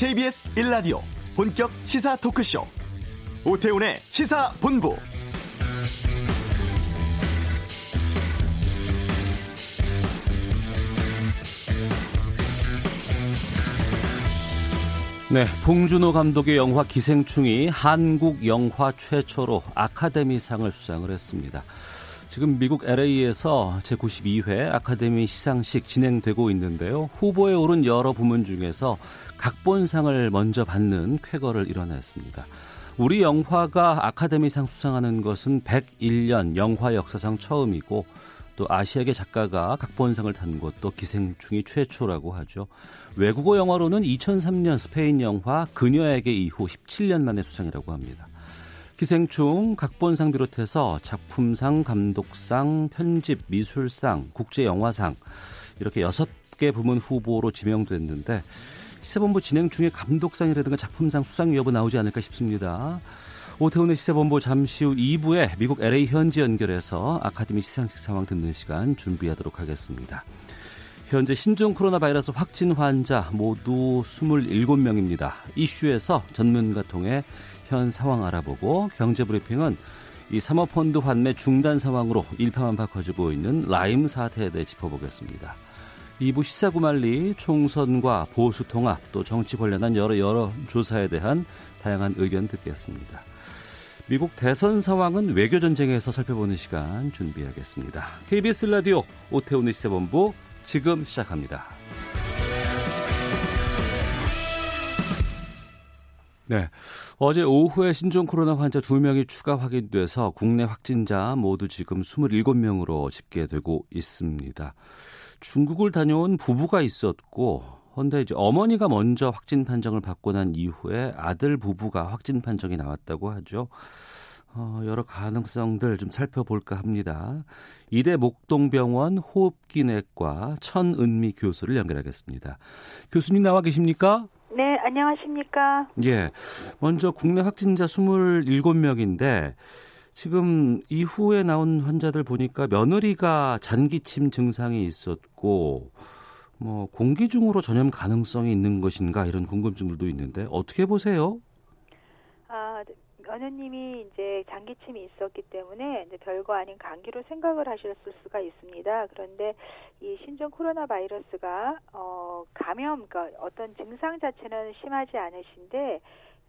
KBS 1라디오 본격 시사 토크쇼 오태훈의 시사본부 네, 봉준호 감독의 영화 기생충이 한국 영화 최초로 아카데미상을 수상을 했습니다. 지금 미국 LA에서 제92회 아카데미 시상식 진행되고 있는데요. 후보에 오른 여러 부문 중에서 각본상을 먼저 받는 쾌거를 이뤄냈습니다. 우리 영화가 아카데미상 수상하는 것은 101년 영화 역사상 처음이고 또 아시아계 작가가 각본상을 탄 것도 기생충이 최초라고 하죠. 외국어 영화로는 2003년 스페인 영화 그녀에게 이후 17년 만에 수상이라고 합니다. 기생충 각본상 비롯해서 작품상, 감독상, 편집, 미술상, 국제영화상 이렇게 여섯 개 부문 후보로 지명됐는데 시사본부 진행 중에 감독상이라든가 작품상 수상 여부 나오지 않을까 싶습니다. 오태훈의 시사본부 잠시 후 2부에 미국 LA 현지 연결해서 아카데미 시상식 상황 듣는 시간 준비하도록 하겠습니다. 현재 신종 코로나 바이러스 확진 환자 모두 27명입니다. 이슈에서 전문가 통해 현 상황 알아보고 경제브리핑은 이 사모펀드 환매 중단 상황으로 일파만파 커지고 있는 라임 사태에 대해 짚어보겠습니다. 2부 시사구말리 총선과 보수 통합 또 정치 관련한 여러 여러 조사에 대한 다양한 의견 듣겠습니다. 미국 대선 상황은 외교 전쟁에서 살펴보는 시간 준비하겠습니다. KBS 라디오 오태훈의 시사본부 지금 시작합니다. 네. 어제 오후에 신종 코로나 환자 2명이 추가 확인돼서 국내 확진자 모두 지금 27명으로 집계되고 있습니다. 중국을 다녀온 부부가 있었고, 헌데 이제 어머니가 먼저 확진 판정을 받고 난 이후에 아들 부부가 확진 판정이 나왔다고 하죠. 어, 여러 가능성들 좀 살펴볼까 합니다. 이대 목동병원 호흡기내과 천은미 교수를 연결하겠습니다. 교수님 나와 계십니까? 네, 안녕하십니까? 예. 먼저 국내 확진자 27명인데 지금 이후에 나온 환자들 보니까 며느리가 잔기침 증상이 있었고 뭐 공기 중으로 전염 가능성이 있는 것인가 이런 궁금증들도 있는데 어떻게 보세요? 아, 며느님이 이제 장기침이 있었기 때문에 이제 별거 아닌 감기로 생각을 하셨을 수가 있습니다. 그런데 이 신종 코로나 바이러스가 어 감염 그러니까 어떤 증상 자체는 심하지 않으신데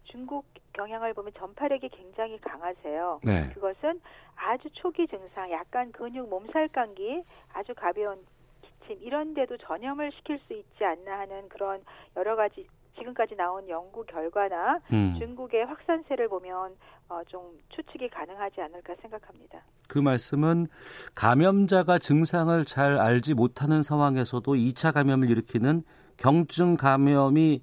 중국 경향을 보면 전파력이 굉장히 강하세요. 네. 그것은 아주 초기 증상, 약간 근육 몸살 감기, 아주 가벼운 기침 이런 데도 전염을 시킬 수 있지 않나 하는 그런 여러 가지 지금까지 나온 연구 결과나 음. 중국의 확산세를 보면 어, 좀 추측이 가능하지 않을까 생각합니다. 그 말씀은 감염자가 증상을 잘 알지 못하는 상황에서도 2차 감염을 일으키는 경증 감염이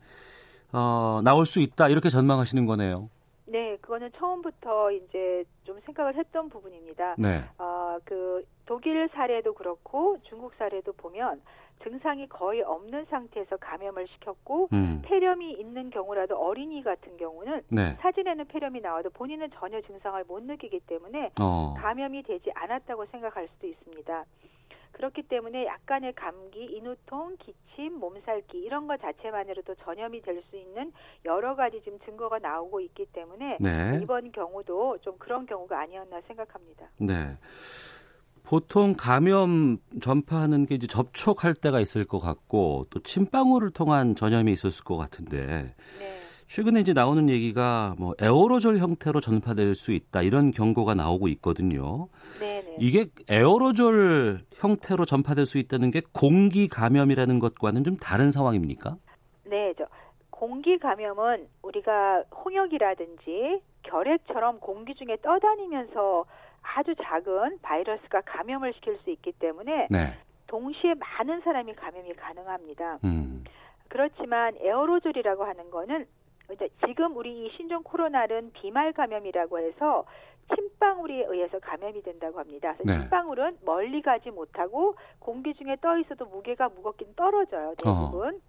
어, 나올 수 있다 이렇게 전망하시는 거네요. 네, 그거는 처음부터 이제 좀 생각을 했던 부분입니다. 네. 어, 그 독일 사례도 그렇고 중국 사례도 보면 증상이 거의 없는 상태에서 감염을 시켰고 음. 폐렴이 있는 경우라도 어린이 같은 경우는 네. 사진에는 폐렴이 나와도 본인은 전혀 증상을 못 느끼기 때문에 어. 감염이 되지 않았다고 생각할 수도 있습니다. 그렇기 때문에 약간의 감기, 인후통, 기침, 몸살기 이런 것 자체만으로도 전염이 될 수 있는 여러 가지 지금 증거가 나오고 있기 때문에 네. 이번 경우도 좀 그런 경우가 아니었나 생각합니다. 네. 보통 감염 전파하는 게 이제 접촉할 때가 있을 것 같고 또 침방울을 통한 전염이 있었을 것 같은데 네. 최근에 이제 나오는 얘기가 뭐 에어로졸 형태로 전파될 수 있다 이런 경고가 나오고 있거든요. 네, 네. 이게 에어로졸 형태로 전파될 수 있다는 게 공기 감염이라는 것과는 좀 다른 상황입니까? 네, 저 공기 감염은 우리가 홍역이라든지 결핵처럼 공기 중에 떠다니면서 아주 작은 바이러스가 감염을 시킬 수 있기 때문에 네. 동시에 많은 사람이 감염이 가능합니다. 음. 그렇지만 에어로졸이라고 하는 거는 지금 우리 이 신종 코로나는 비말 감염이라고 해서 침방울에 의해서 감염이 된다고 합니다. 네. 침방울은 멀리 가지 못하고 공기 중에 떠 있어도 무게가 무겁긴 떨어져요 대부분. 어.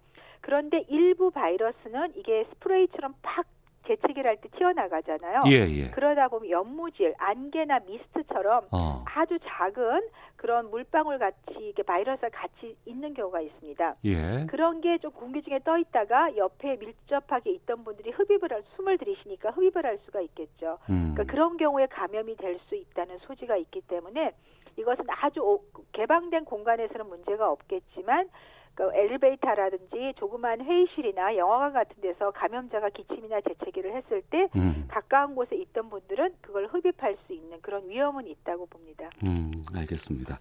그런데 일부 바이러스는 이게 스프레이처럼 팍 재채기를 할 때 튀어나가잖아요. 예, 예. 그러다 보면 연무질, 안개나 미스트처럼 어. 아주 작은 그런 물방울 같이 이게 바이러스가 같이 있는 경우가 있습니다. 예. 그런 게 좀 공기 중에 떠 있다가 옆에 밀접하게 있던 분들이 흡입을 할 숨을 들이쉬니까 흡입을 할 수가 있겠죠. 음. 그러니까 그런 경우에 감염이 될 수 있다는 소지가 있기 때문에 이것은 아주 오- 개방된 공간에서는 문제가 없겠지만 그 엘리베이터라든지 조그만 회의실이나 영화관 같은 데서 감염자가 기침이나 재채기를 했을 때 음. 가까운 곳에 있던 분들은 그걸 흡입할 수 있는 그런 위험은 있다고 봅니다. 음, 알겠습니다.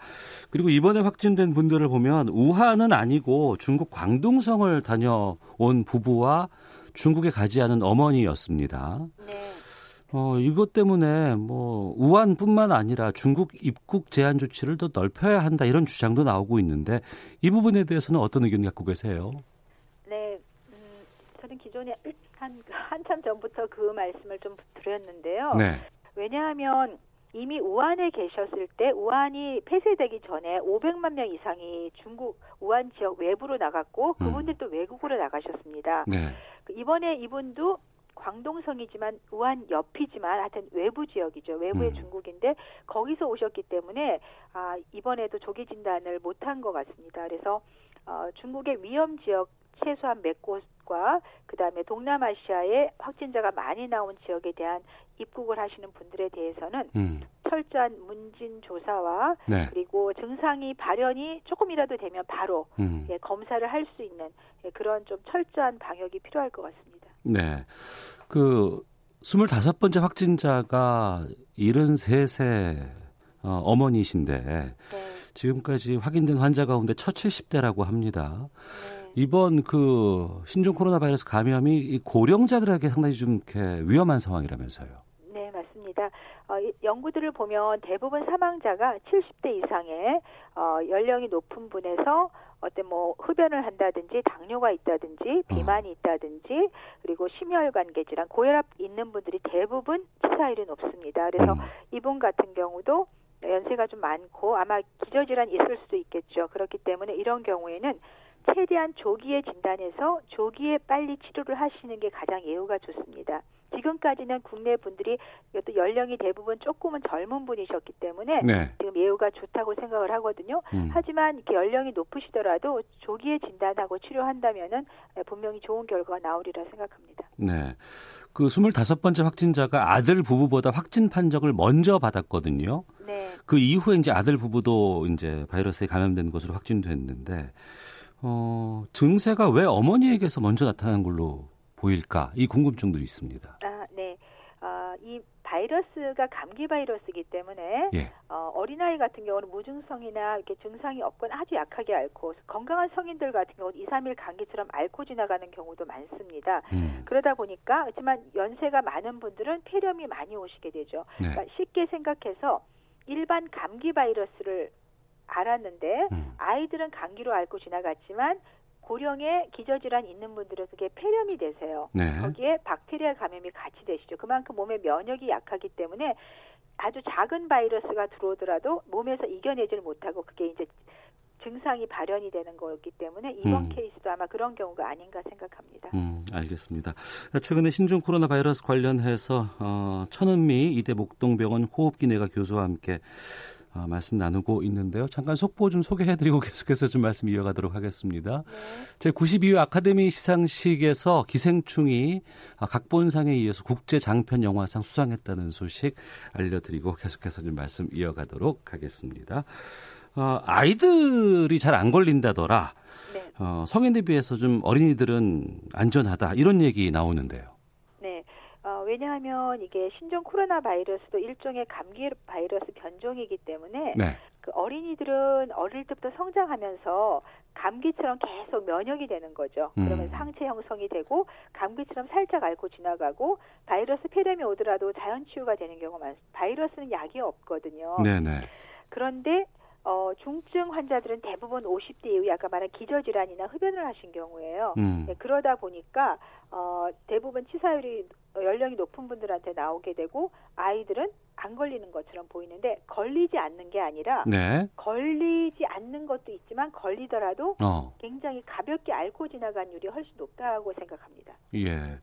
그리고 이번에 확진된 분들을 보면 우한은 아니고 중국 광둥성을 다녀온 부부와 중국에 가지 않은 어머니였습니다. 네. 어, 이것 때문에 뭐 우한뿐만 아니라 중국 입국 제한 조치를 더 넓혀야 한다 이런 주장도 나오고 있는데 이 부분에 대해서는 어떤 의견 갖고 계세요? 네, 음, 저는 기존에 한 한참 전부터 그 말씀을 좀 드렸는데요. 네. 왜냐하면 이미 우한에 계셨을 때 우한이 폐쇄되기 전에 500만 명 이상이 중국 우한 지역 외부로 나갔고 그분들도 외국으로 나가셨습니다. 네. 그 이번에 이분도 광동성이지만 우한 옆이지만 하여튼 외부 지역이죠. 외부의 음. 중국인데 거기서 오셨기 때문에 아 이번에도 조기 진단을 못한 것 같습니다. 그래서 어, 중국의 위험 지역 최소한 몇 곳과 그다음에 동남아시아에 확진자가 많이 나온 지역에 대한 입국을 하시는 분들에 대해서는 음. 철저한 문진 조사와 네. 그리고 증상이 발현이 조금이라도 되면 바로 음. 예, 검사를 할 수 있는 예, 그런 좀 철저한 방역이 필요할 것 같습니다. 네. 그 25번째 확진자가 73세 어, 어머니신데 네. 지금까지 확인된 환자 가운데 첫 70대라고 합니다. 네. 이번 그 신종 코로나 바이러스 감염이 이 고령자들에게 상당히 좀 이렇게 위험한 상황이라면서요. 네, 맞습니다. 어, 이 연구들을 보면 대부분 사망자가 70대 이상의 어, 연령이 높은 분에서 어떤 뭐 흡연을 한다든지 당뇨가 있다든지 비만이 있다든지 그리고 심혈관계 질환 고혈압 있는 분들이 대부분 치사율이 높습니다. 그래서 음. 이분 같은 경우도 연세가 좀 많고 아마 기저질환이 있을 수도 있겠죠. 그렇기 때문에 이런 경우에는 최대한 조기에 진단해서 조기에 빨리 치료를 하시는 게 가장 예후가 좋습니다. 지금까지는 국내 분들이 이것도 연령이 대부분 조금은 젊은 분이셨기 때문에 네. 지금 예후가 좋다고 생각을 하거든요. 음. 하지만 이렇게 연령이 높으시더라도 조기에 진단하고 치료한다면은 분명히 좋은 결과가 나오리라 생각합니다. 네. 그 25번째 확진자가 아들 부부보다 확진 판정을 먼저 받았거든요. 네. 그 이후에 이제 아들 부부도 이제 바이러스에 감염된 것으로 확진됐는데 어, 증세가 왜 어머니에게서 먼저 나타난 걸로 보일까? 이 궁금증도 있습니다. 아, 네. 아, 이 바이러스가 감기 바이러스이기 때문에 예. 어, 어린아이 같은 경우는 무증상이나 이렇게 증상이 없거나 아주 약하게 앓고 건강한 성인들 같은 경우는 2, 3일 감기처럼 앓고 지나가는 경우도 많습니다. 음. 그러다 보니까 하지만 연세가 많은 분들은 폐렴이 많이 오시게 되죠. 네. 그러니까 쉽게 생각해서 일반 감기 바이러스를 알았는데 음. 아이들은 감기로 앓고 지나갔지만 고령의 기저질환 있는 분들은 그게 폐렴이 되세요. 네. 거기에 박테리아 감염이 같이 되시죠. 그만큼 몸의 면역이 약하기 때문에 아주 작은 바이러스가 들어오더라도 몸에서 이겨내지를 못하고 그게 이제 증상이 발현이 되는 거였기 때문에 이번 음. 케이스도 아마 그런 경우가 아닌가 생각합니다. 음, 알겠습니다. 최근에 신종 코로나 바이러스 관련해서 어, 천은미 이대 목동병원 호흡기내과 교수와 함께 어, 말씀 나누고 있는데요. 잠깐 속보 좀 소개해드리고 계속해서 좀 말씀 이어가도록 하겠습니다. 제 92회 아카데미 시상식에서 기생충이 아, 각본상에 이어서 국제 장편 영화상 수상했다는 소식 알려드리고 계속해서 좀 말씀 이어가도록 하겠습니다. 어, 아이들이 잘 안 걸린다더라. 네. 어, 성인에 비해서 좀 어린이들은 안전하다 이런 얘기 나오는데요. 왜냐하면 이게 신종 코로나 바이러스도 일종의 감기 바이러스 변종이기 때문에 네. 그 어린이들은 어릴 때부터 성장하면서 감기처럼 계속 면역이 되는 거죠. 음. 그러면 상체 형성이 되고 감기처럼 살짝 앓고 지나가고 바이러스 폐렴이 오더라도 자연 치유가 되는 경우가 많습니다. 바이러스는 약이 없거든요. 네네. 그런데 어, 중증 환자들은 대부분 50대 이후 아까 말한 기저질환이나 흡연을 하신 경우예요. 음. 네, 그러다 보니까 어, 대부분 치사율이 연령이 높은 분들한테 나오게 되고 아이들은 안 걸리는 것처럼 보이는데 걸리지 않는 게 아니라 네. 걸리지 않는 것도 있지만 걸리더라도 어. 굉장히 가볍게 앓고 지나간 율이 훨씬 높다고 생각합니다. 예.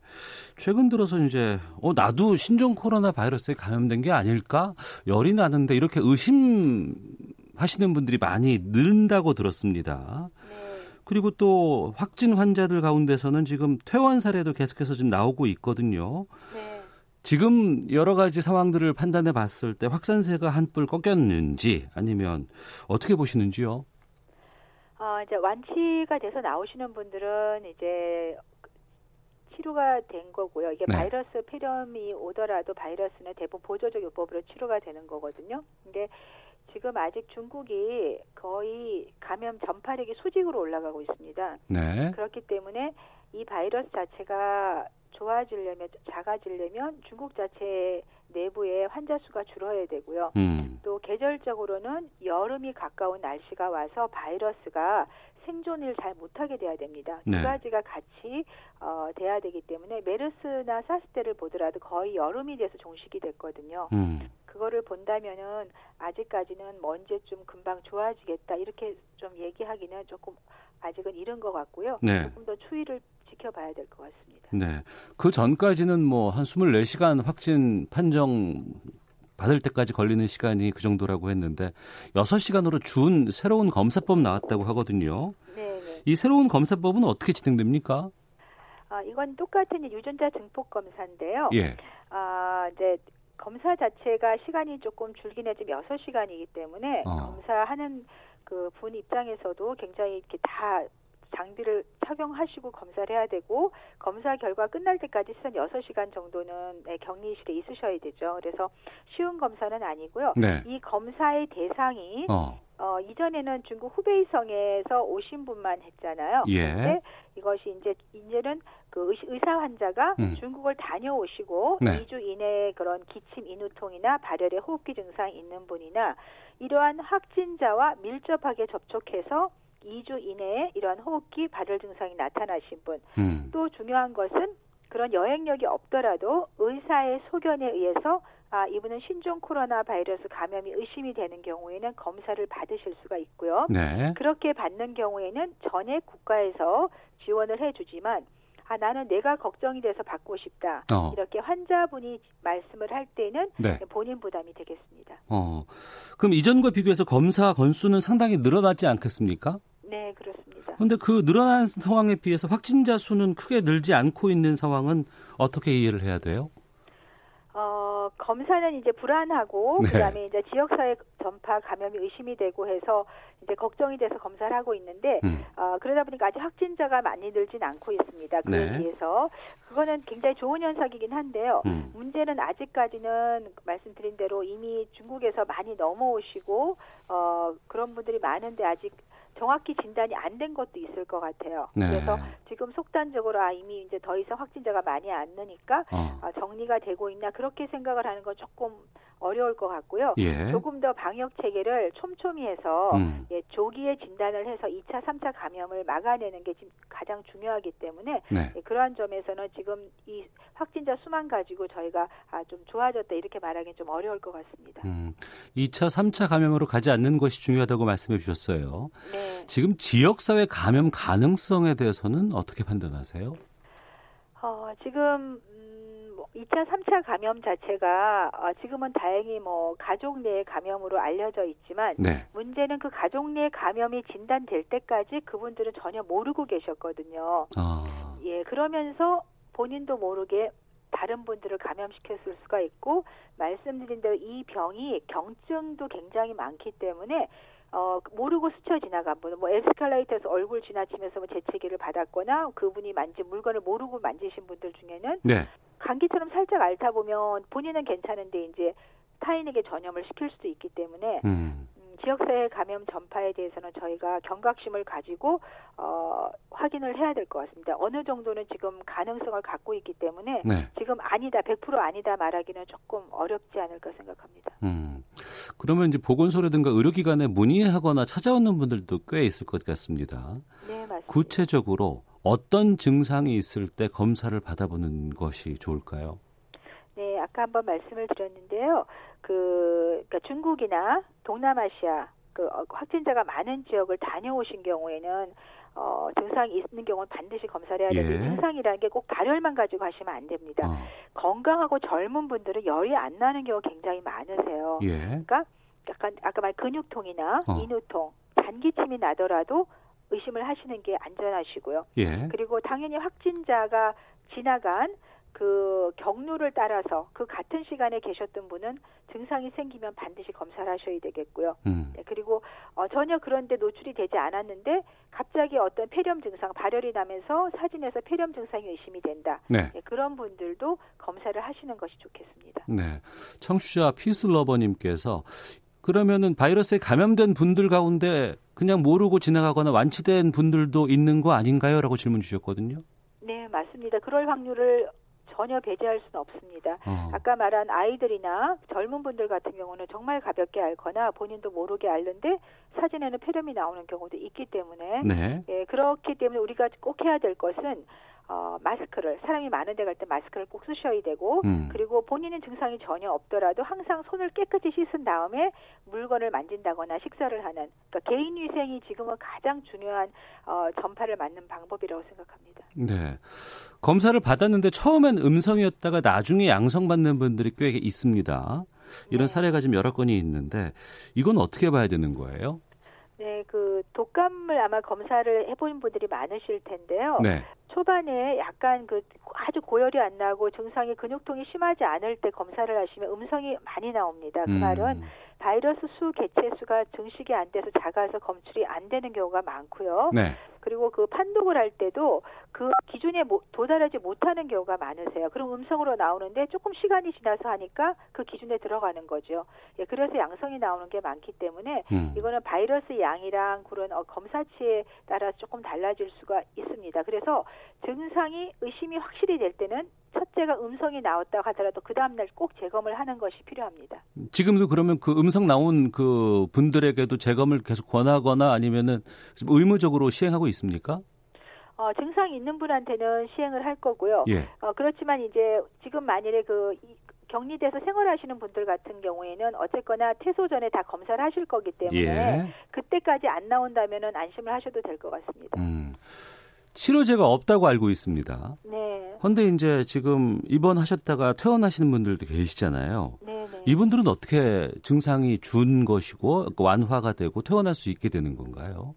최근 들어서 이제 어 나도 신종 코로나 바이러스에 감염된 게 아닐까? 열이 나는데 이렇게 의심 하시는 분들이 많이 는다고 들었습니다. 네. 그리고 또 확진 환자들 가운데서는 지금 퇴원 사례도 계속해서 지금 나오고 있거든요. 네. 지금 여러 가지 상황들을 판단해 봤을 때 확산세가 한뿔 꺾였는지 아니면 어떻게 보시는지요? 어, 이제 완치가 돼서 나오시는 분들은 이제 치료가 된 거고요. 이게 네. 바이러스 폐렴이 오더라도 바이러스는 대부분 보조적 요법으로 치료가 되는 거거든요. 근데 지금 아직 중국이 거의 감염 전파력이 수직으로 올라가고 있습니다. 네. 그렇기 때문에 이 바이러스 자체가 좋아지려면 작아지려면 중국 자체 내부에 환자 수가 줄어야 되고요. 음. 또 계절적으로는 여름이 가까운 날씨가 와서 바이러스가 생존을 잘 못하게 돼야 됩니다. 네. 두 가지가 같이 어, 돼야 되기 때문에 메르스나 사스 때를 보더라도 거의 여름이 돼서 종식이 됐거든요. 음. 그거를 본다면은 아직까지는 뭐 언제쯤 금방 좋아지겠다 이렇게 좀 얘기하기는 조금 아직은 이른 것 같고요. 네. 조금 더 추이를 지켜봐야 될 것 같습니다. 네. 그 전까지는 뭐 한 24시간 확진 판정 받을 때까지 걸리는 시간이 그 정도라고 했는데 6시간으로 준 새로운 검사법 나왔다고 하거든요. 네, 네. 이 새로운 검사법은 어떻게 진행됩니까? 아, 이건 똑같은 이 유전자 증폭 검사인데요. 예. 아, 이제 검사 자체가 시간이 조금 줄긴 했지만 6시간이기 때문에 어. 검사하는 그 분 입장에서도 굉장히 이렇게 다 장비를 착용하시고 검사를 해야 되고 검사 결과 끝날 때까지 시간 6시간 정도는 네, 격리실에 있으셔야 되죠. 그래서 쉬운 검사는 아니고요. 네. 이 검사의 대상이 어. 어, 이전에는 중국 후베이성에서 오신 분만 했잖아요. 예. 근데 이것이 이제 이제는 그 의- 의사 환자가 음. 중국을 다녀오시고 네. 2주 이내에 그런 기침 인후통이나 발열의 호흡기 증상이 있는 분이나 이러한 확진자와 밀접하게 접촉해서 2주 이내에 이러한 호흡기 발열 증상이 나타나신 분. 음. 또 중요한 것은 그런 여행력이 없더라도 의사의 소견에 의해서 아, 이분은 신종 코로나 바이러스 감염이 의심이 되는 경우에는 검사를 받으실 수가 있고요. 네. 그렇게 받는 경우에는 전액 국가에서 지원을 해주지만 아 나는 내가 걱정이 돼서 받고 싶다 어. 이렇게 환자분이 말씀을 할 때는 네. 본인 부담이 되겠습니다. 어. 그럼 이전과 비교해서 검사 건수는 상당히 늘어났지 않겠습니까? 네 그렇습니다. 그런데 그 늘어난 상황에 비해서 확진자 수는 크게 늘지 않고 있는 상황은 어떻게 이해를 해야 돼요? 어, 검사는 이제 불안하고 네. 그다음에 이제 지역사회 전파 감염이 의심이 되고 해서 이제 걱정이 돼서 검사를 하고 있는데 음. 어, 그러다 보니까 아직 확진자가 많이 늘진 않고 있습니다. 그에 네. 비해서 그거는 굉장히 좋은 현상이긴 한데요. 음. 문제는 아직까지는 말씀드린 대로 이미 중국에서 많이 넘어오시고 어, 그런 분들이 많은데 아직 정확히 진단이 안 된 것도 있을 것 같아요. 네. 그래서 지금 속단적으로 아 이미 이제 더 이상 확진자가 많이 안 느니까 어. 아, 정리가 되고 있나 그렇게 생각을 하는 건 조금 어려울 것 같고요. 예. 조금 더 방역 체계를 촘촘히 해서 음. 예, 조기에 진단을 해서 2차, 3차 감염을 막아내는 게 지금 가장 중요하기 때문에 네. 예, 그러한 점에서는 지금 이 확진자 수만 가지고 저희가 아, 좀 좋아졌다 이렇게 말하기는 좀 어려울 것 같습니다. 음. 2차, 3차 감염으로 가지 않는 것이 중요하다고 말씀해 주셨어요. 네. 지금 지역사회 감염 가능성에 대해서는 어떻게 판단하세요? 어, 지금 2차, 3차 감염 자체가 어, 지금은 다행히 뭐 가족 내 감염으로 알려져 있지만 네. 문제는 그 가족 내 감염이 진단될 때까지 그분들은 전혀 모르고 계셨거든요. 아. 예, 그러면서 본인도 모르게 다른 분들을 감염시켰을 수가 있고 말씀드린 대로 이 병이 경증도 굉장히 많기 때문에 어 모르고 스쳐 지나간 분, 뭐 에스컬레이터에서 얼굴 지나치면서 뭐 재채기를 받았거나 그분이 만진 물건을 모르고 만지신 분들 중에는 네. 살짝 앓다 보면 본인은 괜찮은데 이제 타인에게 전염을 시킬 수도 있기 때문에 음. 음, 지역사회 감염 전파에 대해서는 저희가 경각심을 가지고 어, 확인을 해야 될 것 같습니다. 어느 정도는 지금 가능성을 갖고 있기 때문에 네. 지금 아니다, 100% 아니다 말하기는 조금 어렵지 않을까 생각합니다. 음. 그러면 이제 보건소라든가 의료기관에 문의하거나 찾아오는 분들도 꽤 있을 것 같습니다. 네, 맞습니다. 구체적으로 어떤 증상이 있을 때 검사를 받아보는 것이 좋을까요? 네, 아까 한번 말씀을 드렸는데요. 그 그러니까 중국이나 동남아시아 그 어, 확진자가 많은 지역을 다녀오신 경우에는 어, 증상이 있는 경우는 반드시 검사를 해야 되는데 예. 증상이라는 게 꼭 발열만 가지고 하시면 안 됩니다. 어, 건강하고 젊은 분들은 열이 안 나는 경우가 굉장히 많으세요. 예. 그러니까 약간 아까 말 근육통이나 어. 인후통, 잔기침이 나더라도 의심을 하시는 게 안전하시고요. 예. 그리고 당연히 확진자가 지나간 그 경로를 따라서 그 같은 시간에 계셨던 분은 증상이 생기면 반드시 검사를 하셔야 되겠고요. 음. 네, 그리고 어, 전혀 그런데 노출이 되지 않았는데 갑자기 어떤 폐렴 증상, 발열이 나면서 사진에서 폐렴 증상이 의심이 된다. 네. 네, 그런 분들도 검사를 하시는 것이 좋겠습니다. 네. 청취자 피스러버님께서 그러면은 바이러스에 감염된 분들 가운데 그냥 모르고 지나가거나 완치된 분들도 있는 거 아닌가요? 라고 질문 주셨거든요. 네, 맞습니다. 그럴 확률을 전혀 배제할 수는 없습니다. 어. 아까 말한 아이들이나 젊은 분들 같은 경우는 정말 가볍게 앓거나 본인도 모르게 앓는데 사진에는 폐렴이 나오는 경우도 있기 때문에 네. 예, 그렇기 때문에 우리가 꼭 해야 될 것은 어, 마스크를 사람이 많은 데 갈 때 마스크를 꼭 쓰셔야 되고 음. 그리고 본인은 증상이 전혀 없더라도 항상 손을 깨끗이 씻은 다음에 물건을 만진다거나 식사를 하는 그러니까 개인 위생이 지금은 가장 중요한 어, 전파를 막는 방법이라고 생각합니다. 네. 검사를 받았는데 처음엔 음성이었다가 나중에 양성 받는 분들이 꽤 있습니다. 이런 네. 사례가 지금 여러 건이 있는데 이건 어떻게 봐야 되는 거예요? 네, 그 독감을 아마 검사를 해본 분들이 많으실 텐데요. 네. 초반에 약간 그 아주 고열이 안 나고 증상이 근육통이 심하지 않을 때 검사를 하시면 음성이 많이 나옵니다. 그 음. 말은 바이러스 수 개체 수가 증식이 안 돼서 작아서 검출이 안 되는 경우가 많고요. 네. 그리고 그 판독을 할 때도 그 기준에 모- 도달하지 못하는 경우가 많으세요. 그럼 음성으로 나오는데 조금 시간이 지나서 하니까 그 기준에 들어가는 거죠. 예, 그래서 양성이 나오는 게 많기 때문에 음. 이거는 바이러스 양이랑 그런 어, 검사치에 따라 조금 달라질 수가 있습니다. 그래서 증상이 의심이 확실히 될 때는 첫째가 음성이 나왔다 하더라도 그 다음날 꼭 재검을 하는 것이 필요합니다. 지금도 그러면 그 음성 나온 그 분들에게도 재검을 계속 권하거나 아니면은 좀 의무적으로 시행하고 있습니 까? 어, 증상이 있는 분한테는 시행을 할 거고요. 예. 어, 그렇지만 이제 지금 만일에 그 이- 격리돼서 생활하시는 분들 같은 경우에는 어쨌거나 퇴소 전에 다 검사를 하실 거기 때문에 예. 그때까지 안 나온다면은 안심을 하셔도 될 것 같습니다. 음. 치료제가 없다고 알고 있습니다. 네, 근데 이제 지금 입원하셨다가 퇴원하시는 분들도 계시잖아요. 네, 네. 이분들은 어떻게 증상이 준 것이고 완화가 되고 퇴원할 수 있게 되는 건가요?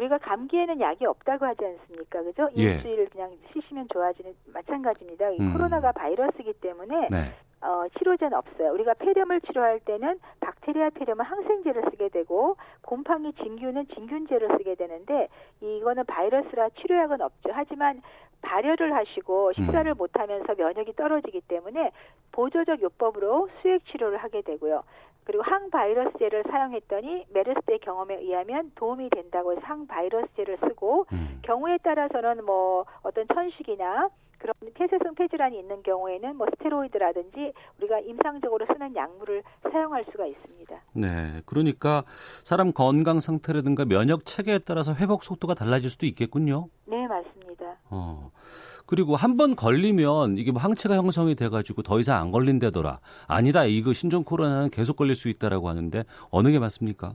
네, 우리가 감기에는 약이 없다고 하지 않습니까? 그죠? 예. 일주일 그냥 쉬시면 좋아지는 마찬가지입니다. 이 음. 코로나가 바이러스이기 때문에 네. 어, 치료제는 없어요. 우리가 폐렴을 치료할 때는 박테리아 폐렴은 항생제를 쓰게 되고 곰팡이 진균은 진균제를 쓰게 되는데 이거는 바이러스라 치료약은 없죠. 하지만 발열을 하시고 식사를 음. 못하면서 면역이 떨어지기 때문에 보조적 요법으로 수액 치료를 하게 되고요. 그리고 항바이러스제를 사용했더니 메르스 때 경험에 의하면 도움이 된다고 해서 항바이러스제를 쓰고 음. 경우에 따라서는 뭐 어떤 천식이나 그런 폐쇄성 폐질환이 있는 경우에는 뭐 스테로이드라든지 우리가 임상적으로 쓰는 약물을 사용할 수가 있습니다. 네. 그러니까 사람 건강 상태라든가 면역 체계에 따라서 회복 속도가 달라질 수도 있겠군요. 네, 맞습니다. 어. 그리고 한 번 걸리면 이게 뭐 항체가 형성이 돼가지고 더 이상 안 걸린다더라. 아니다. 이거 신종 코로나는 계속 걸릴 수 있다라고 하는데 어느 게 맞습니까?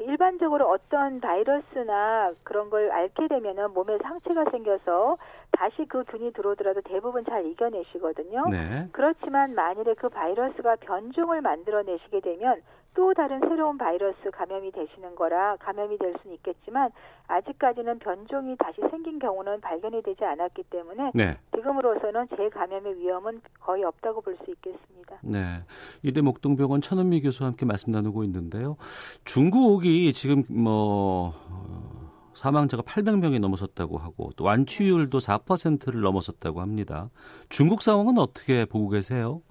일반적으로 어떤 바이러스나 그런 걸 앓게 되면은 몸에 상처가 생겨서 다시 그 균이 들어오더라도 대부분 잘 이겨내시거든요. 네. 그렇지만 만일에 그 바이러스가 변종을 만들어내시게 되면 또 다른 새로운 바이러스 감염이 되시는 거라 감염이 될 수는 있겠지만 아직까지는 변종이 다시 생긴 경우는 발견이 되지 않았기 때문에 네. 지금으로서는 재감염의 위험은 거의 없다고 볼 수 있겠습니다. 네. 이대 목동병원 천은미 교수와 함께 말씀 나누고 있는데요. 중국이 지금 뭐 어, 사망자가 800명이 넘어섰다고 하고 또 완치율도 4%를 넘어섰다고 합니다. 중국 상황은 어떻게 보고 계세요?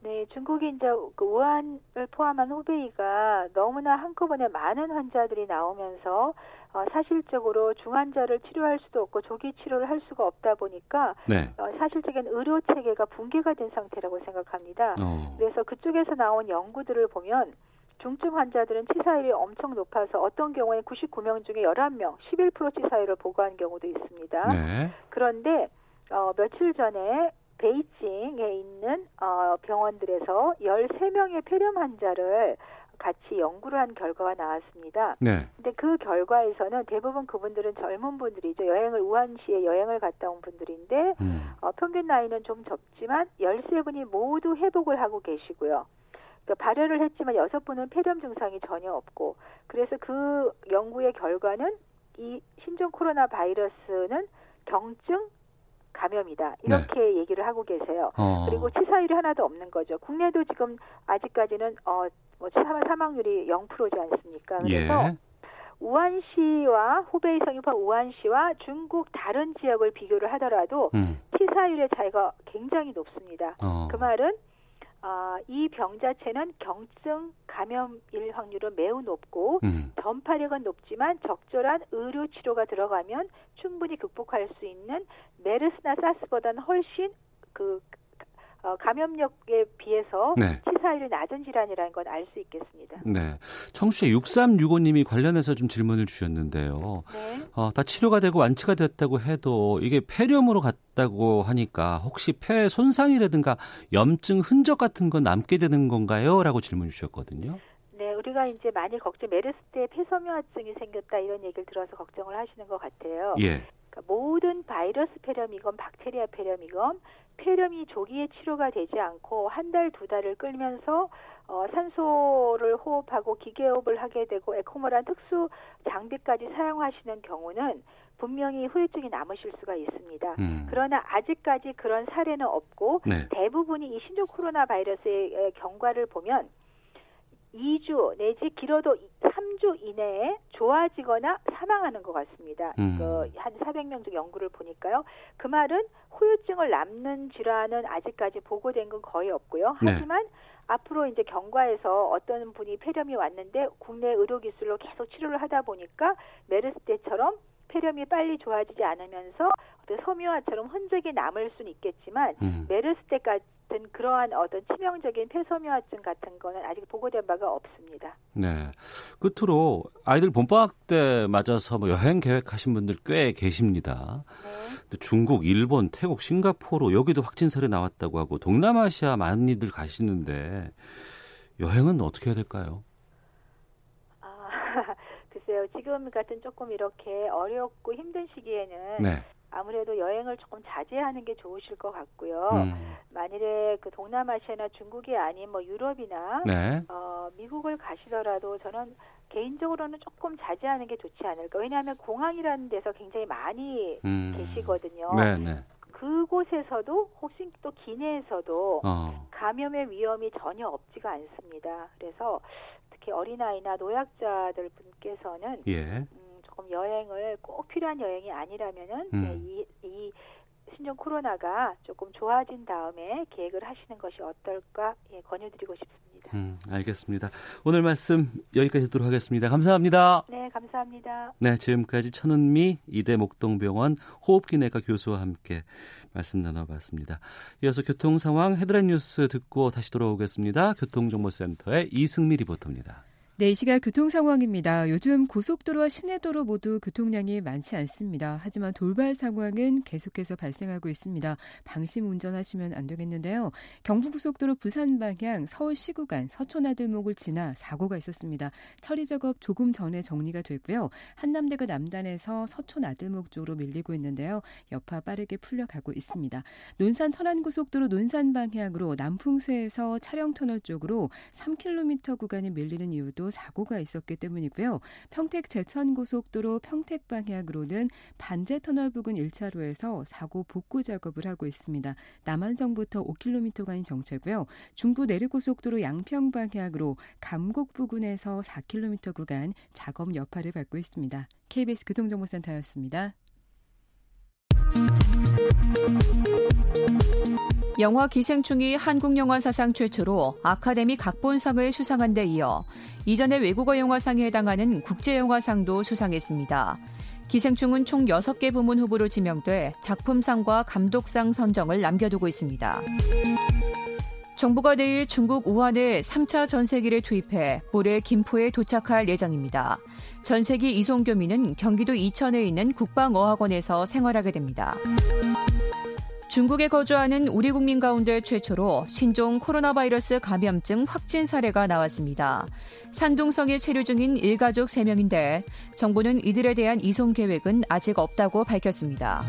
네, 중국이 이제 그 우한을 포함한 후베이가 너무나 한꺼번에 많은 환자들이 나오면서 어, 사실적으로 중환자를 치료할 수도 없고 조기 치료를 할 수가 없다 보니까 네. 어, 사실적인 의료 체계가 붕괴가 된 상태라고 생각합니다. 어. 그래서 그쪽에서 나온 연구들을 보면 중증 환자들은 치사율이 엄청 높아서 어떤 경우에 99명 중에 11명, 11% 치사율을 보고한 경우도 있습니다. 네. 그런데 어, 며칠 전에 베이징에 있는 어, 병원들에서 13명의 폐렴 환자를 같이 연구를 한 결과가 나왔습니다. 네. 근데 그 결과에서는 대부분 그분들은 젊은 분들이죠. 여행을 우한시에 여행을 갔다 온 분들인데 음. 어, 평균 나이는 좀 적지만 13분이 모두 회복을 하고 계시고요. 그러니까 발열을 했지만 여섯 분은 폐렴 증상이 전혀 없고 그래서 그 연구의 결과는 이 신종 코로나 바이러스는 경증 감염이다 이렇게 네. 얘기를 하고 계세요. 어. 그리고 치사율이 하나도 없는 거죠. 국내도 지금 아직까지는 어뭐 사망률이 0%지 않습니까? 그래서 예. 우한시와 후베이 성유파 우한시와 중국 다른 지역을 비교를 하더라도 음. 치사율의 차이가 굉장히 높습니다. 어. 그 말은 어, 이 병 자체는 경증 감염일 확률은 매우 높고 음. 전파력은 높지만 적절한 의료 치료가 들어가면 충분히 극복할 수 있는 메르스나 사스보다는 훨씬 그 어, 감염력에 비해서 네. 치사율이 낮은 질환이라는 건 알 수 있겠습니다. 네. 청취자 6365님이 관련해서 좀 질문을 주셨는데요. 네. 어, 다 치료가 되고 완치가 됐다고 해도 이게 폐렴으로 갔다고 하니까 혹시 폐 손상이라든가 염증 흔적 같은 건 남게 되는 건가요? 라고 질문 주셨거든요. 네, 우리가 이제 많이 걱정 메르스 때 폐섬유화증이 생겼다 이런 얘기를 들어서 걱정을 하시는 것 같아요. 예. 그러니까 모든 바이러스 폐렴이건 박테리아 폐렴이건 폐렴이 조기에 치료가 되지 않고 한 달, 두 달을 끌면서 어, 산소를 호흡하고 기계호흡을 하게 되고 에코모란 특수 장비까지 사용하시는 경우는 분명히 후유증이 남으실 수가 있습니다. 음. 그러나 아직까지 그런 사례는 없고 네. 대부분이 이 신종 코로나 바이러스의 경과를 보면 2주 내지 길어도 3주 이내에 좋아지거나 사망하는 것 같습니다. 음. 그한 400명 중 연구를 보니까요. 그 말은 후유증을 남는 질환은 아직까지 보고된 건 거의 없고요. 네. 하지만 앞으로 이제 경과에서 어떤 분이 폐렴이 왔는데 국내 의료 기술로 계속 치료를 하다 보니까 메르스 때처럼 폐렴이 빨리 좋아지지 않으면서 섬유화처럼 흔적이 남을 수는 있겠지만 음. 메르스 때까지 같은 그러한 어떤 치명적인 폐섬유화증 같은 거는 아직 보고된 바가 없습니다. 네. 끝으로 아이들 봄방학 때 맞아서 뭐 여행 계획하신 분들 꽤 계십니다. 네. 중국, 일본, 태국, 싱가포르 여기도 확진 사례 나왔다고 하고 동남아시아 많이들 가시는데 여행은 어떻게 해야 될까요? 아, 글쎄요. 지금 같은 조금 이렇게 어렵고 힘든 시기에는 네. 아무래도 여행을 조금 자제하는 게 좋으실 것 같고요. 음. 만일에 그 동남아시아나 중국이 아닌 뭐 유럽이나 네. 어, 미국을 가시더라도 저는 개인적으로는 조금 자제하는 게 좋지 않을까. 왜냐하면 공항이라는 데서 굉장히 많이 음. 계시거든요. 네, 네. 그곳에서도 혹시 또 기내에서도 어. 감염의 위험이 전혀 없지가 않습니다. 그래서 특히 어린아이나 노약자들 분께서는 예. 음, 조금 여행을 꼭 필요한 여행이 아니라면은 음. 네, 이, 이 신종 코로나가 조금 좋아진 다음에 계획을 하시는 것이 어떨까 예, 권유드리고 싶습니다. 음, 알겠습니다. 오늘 말씀 여기까지 듣도록 하겠습니다. 감사합니다. 네, 감사합니다. 네, 지금까지 천은미 이대 목동병원 호흡기내과 교수와 함께 말씀 나눠봤습니다. 이어서 교통 상황 헤드라인 뉴스 듣고 다시 돌아오겠습니다. 교통정보센터의 이승미 리포터입니다. 네, 이 시각 교통 상황입니다. 요즘 고속도로와 시내도로 모두 교통량이 많지 않습니다. 하지만 돌발 상황은 계속해서 발생하고 있습니다. 방심 운전하시면 안 되겠는데요. 경부고속도로 부산 방향 서울 시 구간 서초나들목을 지나 사고가 있었습니다. 처리 작업 조금 전에 정리가 됐고요. 한남대교 남단에서 서초나들목 쪽으로 밀리고 있는데요. 여파 빠르게 풀려가고 있습니다. 논산 천안고속도로 논산 방향으로 남풍수에서 차량터널 쪽으로 3km 구간이 밀리는 이유도 사고가 있었기 때문이고요. 평택 제천고속도로 평택 방향으로는 반제 터널 부근 1차로에서 사고 복구 작업을 하고 있습니다. 남한성부터 5km간이 정체고요. 중부 내륙고속도로 양평 방향으로 감곡 부근에서 4km 구간 작업 여파를 받고 있습니다. KBS 교통정보센터였습니다. 영화 기생충이 한국 영화 사상 최초로 아카데미 각본상을 수상한 데 이어 이전에 외국어 영화상에 해당하는 국제영화상도 수상했습니다. 기생충은 총 6개 부문 후보로 지명돼 작품상과 감독상 선정을 남겨두고 있습니다. 정부가 내일 중국 우한에 3차 전세기를 투입해 모레 김포에 도착할 예정입니다. 전세기 이송교민은 경기도 이천에 있는 국방어학원에서 생활하게 됩니다. 중국에 거주하는 우리 국민 가운데 최초로 신종 코로나 바이러스 감염증 확진 사례가 나왔습니다. 산둥성에 체류 중인 일가족 3명인데 정부는 이들에 대한 이송 계획은 아직 없다고 밝혔습니다.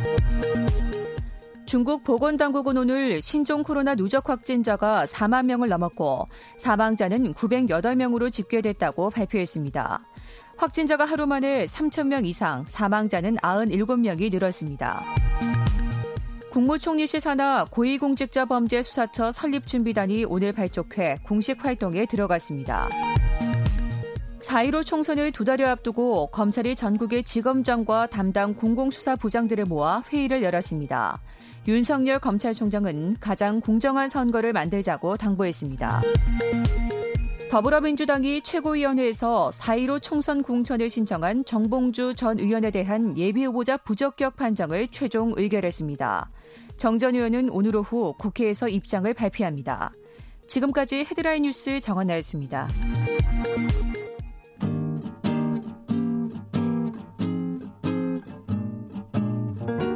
중국 보건당국은 오늘 신종 코로나 누적 확진자가 4만 명을 넘었고 사망자는 908명으로 집계됐다고 발표했습니다. 확진자가 하루 만에 3천 명 이상, 사망자는 97명이 늘었습니다. 국무총리실 산하 고위공직자범죄수사처 설립준비단이 오늘 발족해 공식 활동에 들어갔습니다. 4.15 총선을 두 달여 앞두고 검찰이 전국의 지검장과 담당 공공수사부장들을 모아 회의를 열었습니다. 윤석열 검찰총장은 가장 공정한 선거를 만들자고 당부했습니다. 더불어민주당이 최고위원회에서 4.15 총선 공천을 신청한 정봉주 전 의원에 대한 예비후보자 부적격 판정을 최종 의결했습니다. 정 전 의원은 오늘 오후 국회에서 입장을 발표합니다. 지금까지 헤드라인 뉴스 정원나였습니다.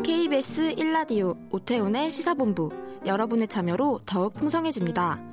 KBS 1라디오 오태훈의 시사본부 여러분의 참여로 더욱 풍성해집니다.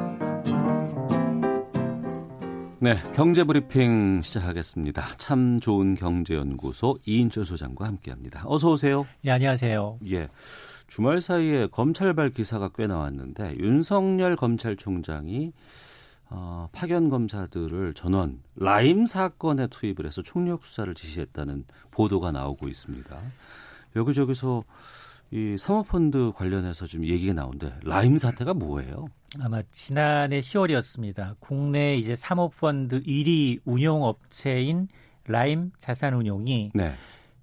네, 경제 브리핑 시작하겠습니다. 참 좋은 경제연구소 이인철 소장과 함께합니다. 어서 오세요. 네, 안녕하세요. 예. 주말 사이에 검찰발 기사가 꽤 나왔는데 윤석열 검찰총장이 어, 파견 검사들을 전원 라임 사건에 투입을 해서 총력 수사를 지시했다는 보도가 나오고 있습니다. 여기저기서 이 사모펀드 관련해서 좀 얘기가 나오는데 라임 사태가 뭐예요? 아마 지난해 10월이었습니다. 국내 이제 사모펀드 1위 운용업체인 라임 자산운용이 네.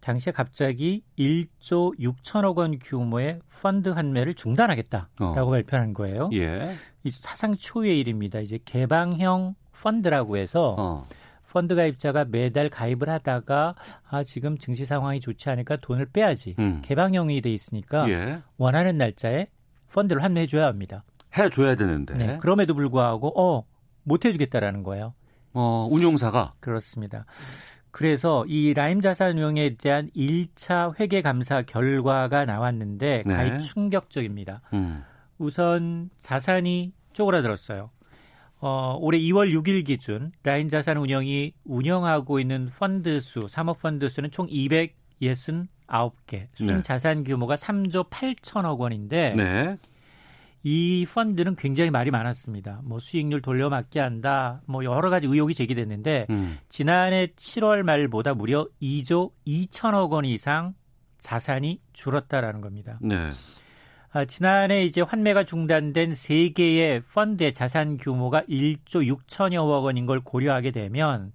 당시에 갑자기 1조 6천억 원 규모의 펀드 환매를 중단하겠다라고 어. 발표한 거예요. 예. 이 사상 초유의 일입니다. 이제 개방형 펀드라고 해서 어. 펀드 가입자가 매달 가입을 하다가 아 지금 증시 상황이 좋지 않으니까 돈을 빼야지 음. 개방형이 돼 있으니까 예. 원하는 날짜에 펀드를 환매해 줘야 합니다. 해줘야 되는데. 네, 그럼에도 불구하고 어 못 해주겠다라는 거예요. 어 운용사가 그렇습니다. 그래서 이 라임 자산 운용에 대한 1차 회계 감사 결과가 나왔는데 네. 가히 충격적입니다. 음. 우선 자산이 쪼그라들었어요. 어, 올해 2월 6일 기준 라인 자산 운영이 운영하고 있는 펀드 수, 사모 펀드 수는 총 269개, 순 자산 규모가 3조 8천억 원인데 네. 이 펀드는 굉장히 말이 많았습니다. 뭐 수익률 돌려막기 한다, 뭐 여러 가지 의혹이 제기됐는데 음. 지난해 7월 말보다 무려 2조 2천억 원 이상 자산이 줄었다라는 겁니다. 네. 아, 지난해 이제 환매가 중단된 세 개의 펀드의 자산 규모가 1조 6천여억 원인 걸 고려하게 되면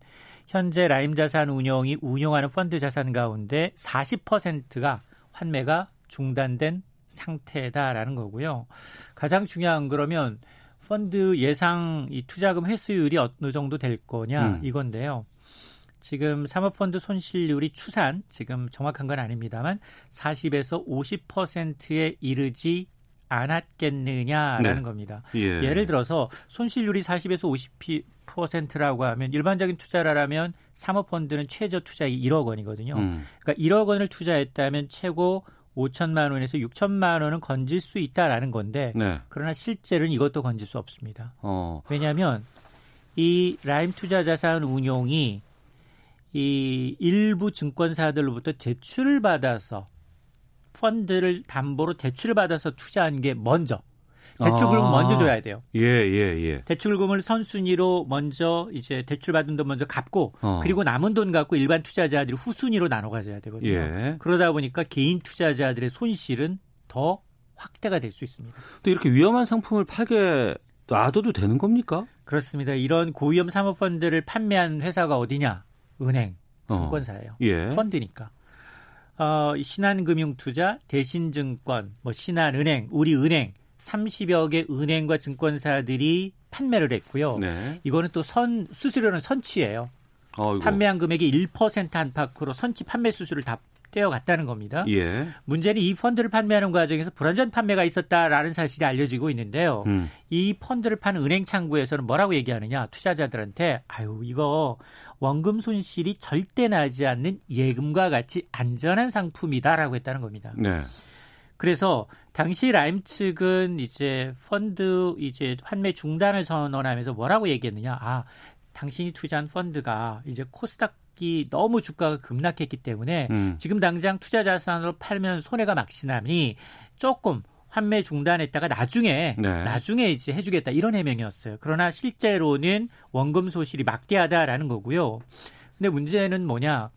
현재 라임 자산 운용이 운용하는 펀드 자산 가운데 40%가 환매가 중단된 상태다라는 거고요. 가장 중요한 그러면 펀드 예상 이 투자금 회수율이 어느 정도 될 거냐 음. 이건데요. 지금 사모펀드 손실률이 추산 지금 정확한 건 아닙니다만 40에서 50%에 이르지 않았겠느냐라는 네. 겁니다. 예. 예를 들어서 손실률이 40에서 50%라고 하면 일반적인 투자라면 사모펀드는 최저 투자이 1억 원이거든요. 음. 그러니까 1억 원을 투자했다면 최고 5천만 원에서 6천만 원은 건질 수 있다라는 건데 네. 그러나 실제로는 이것도 건질 수 없습니다. 어. 왜냐하면 이 라임 투자 자산 운용이 이 일부 증권사들로부터 대출을 받아서 펀드를 담보로 대출을 받아서 투자한 게 먼저 대출금을 아. 먼저 줘야 돼요. 예, 예, 예. 대출금을 선순위로 먼저 이제 대출받은 돈 먼저 갚고 어. 그리고 남은 돈 갖고 일반 투자자들이 후순위로 나눠 가져야 되거든요. 예. 그러다 보니까 개인 투자자들의 손실은 더 확대가 될 수 있습니다. 또 이렇게 위험한 상품을 팔게 놔둬도 되는 겁니까? 그렇습니다. 이런 고위험 사모펀드를 판매한 회사가 어디냐? 은행, 어. 증권사예요. 어. 예. 펀드니까. 어, 신한금융투자, 대신증권, 뭐 신한은행, 우리은행 30여 개 은행과 증권사들이 판매를 했고요. 네. 이거는 또 선 수수료는 선취예요. 어이구. 판매한 금액이 1% 안팎으로 선취 판매 수수료를 다 떼어갔다는 겁니다. 예. 문제는 이 펀드를 판매하는 과정에서 불안전 판매가 있었다라는 사실이 알려지고 있는데요. 음. 이 펀드를 파는 은행 창구에서는 뭐라고 얘기하느냐? 투자자들한테 아유 이거 원금 손실이 절대 나지 않는 예금과 같이 안전한 상품이다라고 했다는 겁니다. 네. 그래서 당시 라임 측은 이제 펀드 이제 환매 중단을 선언하면서 뭐라고 얘기했느냐? 아, 당신이 투자한 펀드가 이제 코스닥 이 너무 주가가 급락했기 때문에 음. 지금 당장 투자 자산으로 팔면 손해가 막시나니 조금 환매 중단했다가 나중에 네. 나중에 이제 해주겠다 이런 해명이었어요. 그러나 실제로는 원금 소실이 막대하다라는 거고요. 근데 문제는 뭐냐?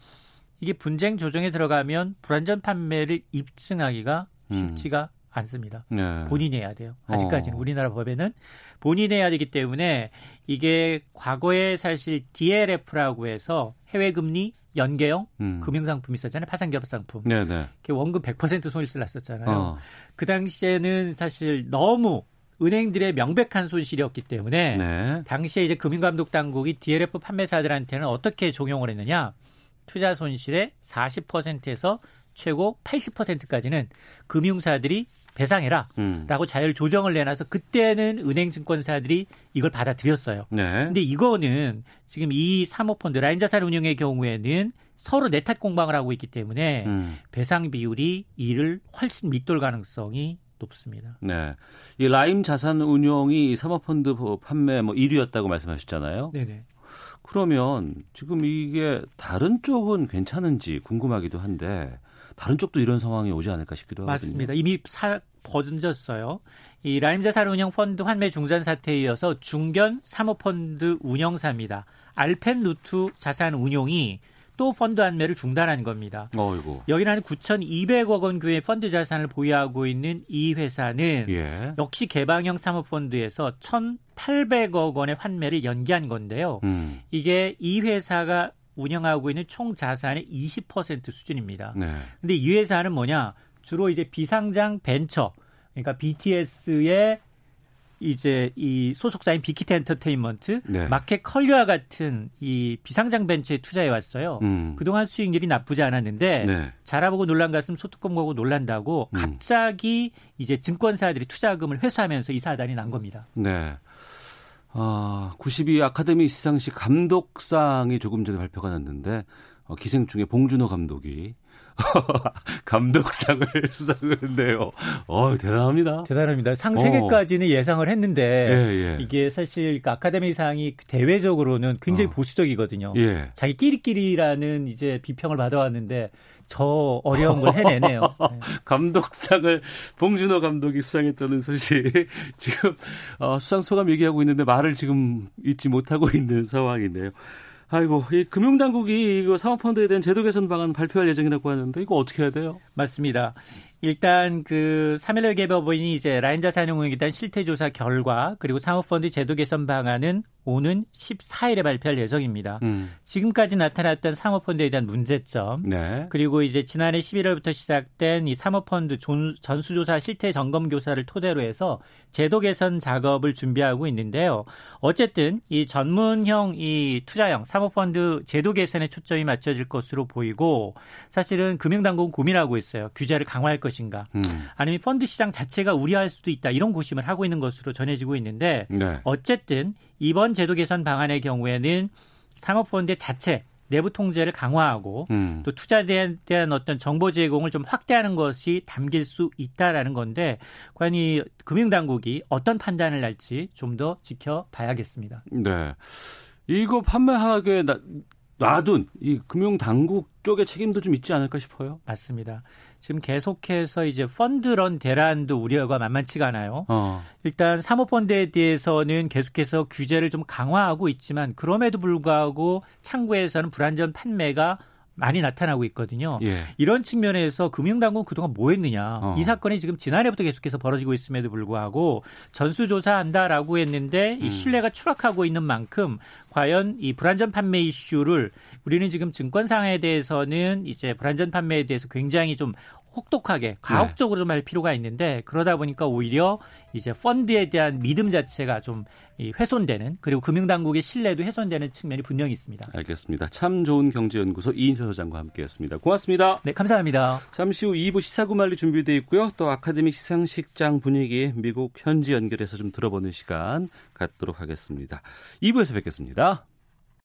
이게 분쟁 조정에 들어가면 불안전 판매를 입증하기가 음. 쉽지가 음. 않습니다. 네. 본인이 해야 돼요. 아직까지는 어. 우리나라 법에는 본인이 해야 되기 때문에 이게 과거에 사실 DLF라고 해서 해외 금리 연계형 음. 금융상품 있었잖아요. 파산결합상품. 네네. 원금 100% 손실을 났었잖아요. 어. 그 당시에는 사실 너무 은행들의 명백한 손실이었기 때문에 네. 당시에 이제 금융감독 당국이 DLF 판매사들한테는 어떻게 적용을 했느냐? 투자 손실의 40%에서 최고 80%까지는 금융사들이 배상해라. 음. 라고 자율 조정을 내놔서 그때는 은행 증권사들이 이걸 받아들였어요. 네. 근데 이거는 지금 이 사모펀드 라인자산 운용의 경우에는 서로 내탓 공방을 하고 있기 때문에 음. 배상 비율이 이를 훨씬 밑돌 가능성이 높습니다. 네. 이 라임 자산 운용이 사모펀드 판매 뭐 1위였다고 말씀하셨잖아요. 네네. 그러면 지금 이게 다른 쪽은 괜찮은지 궁금하기도 한데 다른 쪽도 이런 상황이 오지 않을까 싶기도 하거든요. 맞습니다. 이미 사, 번졌어요. 이 라임자산운용 펀드 환매 중단 사태에 이어서 중견 사모펀드 운영사입니다. 알펜 루트 자산 운용이 또 펀드 환매를 중단한 겁니다. 어이구. 여기는 한 9,200억 원 규모의 펀드 자산을 보유하고 있는 이 회사는 예. 역시 개방형 사모펀드에서 1,800억 원의 환매를 연기한 건데요. 음. 이게 이 회사가 운영하고 있는 총 자산의 20% 수준입니다. 네. 근데 이 회사는 뭐냐? 주로 이제 비상장 벤처, 그러니까 BTS의 이제 이 소속사인 빅히트 엔터테인먼트, 네. 마켓 컬리와 같은 이 비상장 벤처에 투자해 왔어요. 음. 그동안 수익률이 나쁘지 않았는데 네. 자라보고 놀란 가슴 소뚜껑 보고 놀란다고 음. 갑자기 이제 증권사들이 투자금을 회수하면서 이 사단이 난 겁니다. 네. 아, 92 아카데미 시상식 감독상이 조금 전에 발표가 났는데 어, 기생충의 봉준호 감독이 감독상을 수상을 했네요. 어, 대단합니다. 대단합니다. 상 3개까지는 어. 예상을 했는데 예, 예. 이게 사실 그 아카데미상이 대외적으로는 굉장히 어. 보수적이거든요. 예. 자기끼리끼리라는 이제 비평을 받아왔는데 저 어려운 걸 해내네요. 네. 감독상을 봉준호 감독이 수상했다는 소식 지금 어, 수상 소감 얘기하고 있는데 말을 지금 잊지 못하고 있는 상황인데요. 아이고, 이 금융당국이 이거 사모펀드에 대한 제도 개선 방안 발표할 예정이라고 하는데 이거 어떻게 해야 돼요? 맞습니다. 일단 그 3.1월 개법원이 이제 라인자 사용에 대한 실태조사 결과 그리고 사모펀드 제도 개선 방안은 오는 14일에 발표할 예정입니다. 음. 지금까지 나타났던 사모펀드에 대한 문제점, 네. 그리고 이제 지난해 11월부터 시작된 이 사모펀드 전수조사 실태 점검 교사를 토대로 해서 제도 개선 작업을 준비하고 있는데요. 어쨌든 이 전문형 이 투자형 사모펀드 제도 개선에 초점이 맞춰질 것으로 보이고 사실은 금융당국은 고민하고 있어요. 규제를 강화할 것 인가, 음. 아니면 펀드 시장 자체가 우려할 수도 있다 이런 고심을 하고 있는 것으로 전해지고 있는데 네. 어쨌든 이번 제도 개선 방안의 경우에는 사모펀드 자체 내부 통제를 강화하고 음. 또 투자자에 대한 어떤 정보 제공을 좀 확대하는 것이 담길 수 있다라는 건데 과연 이 금융당국이 어떤 판단을 할지 좀 더 지켜봐야겠습니다. 네. 이거 판매하게 놔둔 이 금융당국 쪽의 책임도 좀 있지 않을까 싶어요. 맞습니다. 지금 계속해서 이제 펀드런 대란도 우려가 만만치가 않아요. 어. 일단 사모펀드에 대해서는 계속해서 규제를 좀 강화하고 있지만 그럼에도 불구하고 창구에서는 불안전 판매가 많이 나타나고 있거든요. 예. 이런 측면에서 금융당국은 그동안 뭐 했느냐. 어. 이 사건이 지금 지난해부터 계속해서 벌어지고 있음에도 불구하고 전수조사한다라고 했는데 이 음. 신뢰가 추락하고 있는 만큼 과연 이 불안전 판매 이슈를 우리는 지금 증권 상에 대해서는 이제 불안전 판매에 대해서 굉장히 좀 혹독하게 과학적으로 네. 할 필요가 있는데 그러다 보니까 오히려 이제 펀드에 대한 믿음 자체가 좀 훼손되는 그리고 금융당국의 신뢰도 훼손되는 측면이 분명히 있습니다. 알겠습니다. 참 좋은 경제연구소 이인철 소장과 함께했습니다. 고맙습니다. 네, 감사합니다. 잠시 후 2부 시사구말리 준비되어 있고요. 또 아카데미 시상식장 분위기 미국 현지 연결해서 좀 들어보는 시간 갖도록 하겠습니다. 2부에서 뵙겠습니다.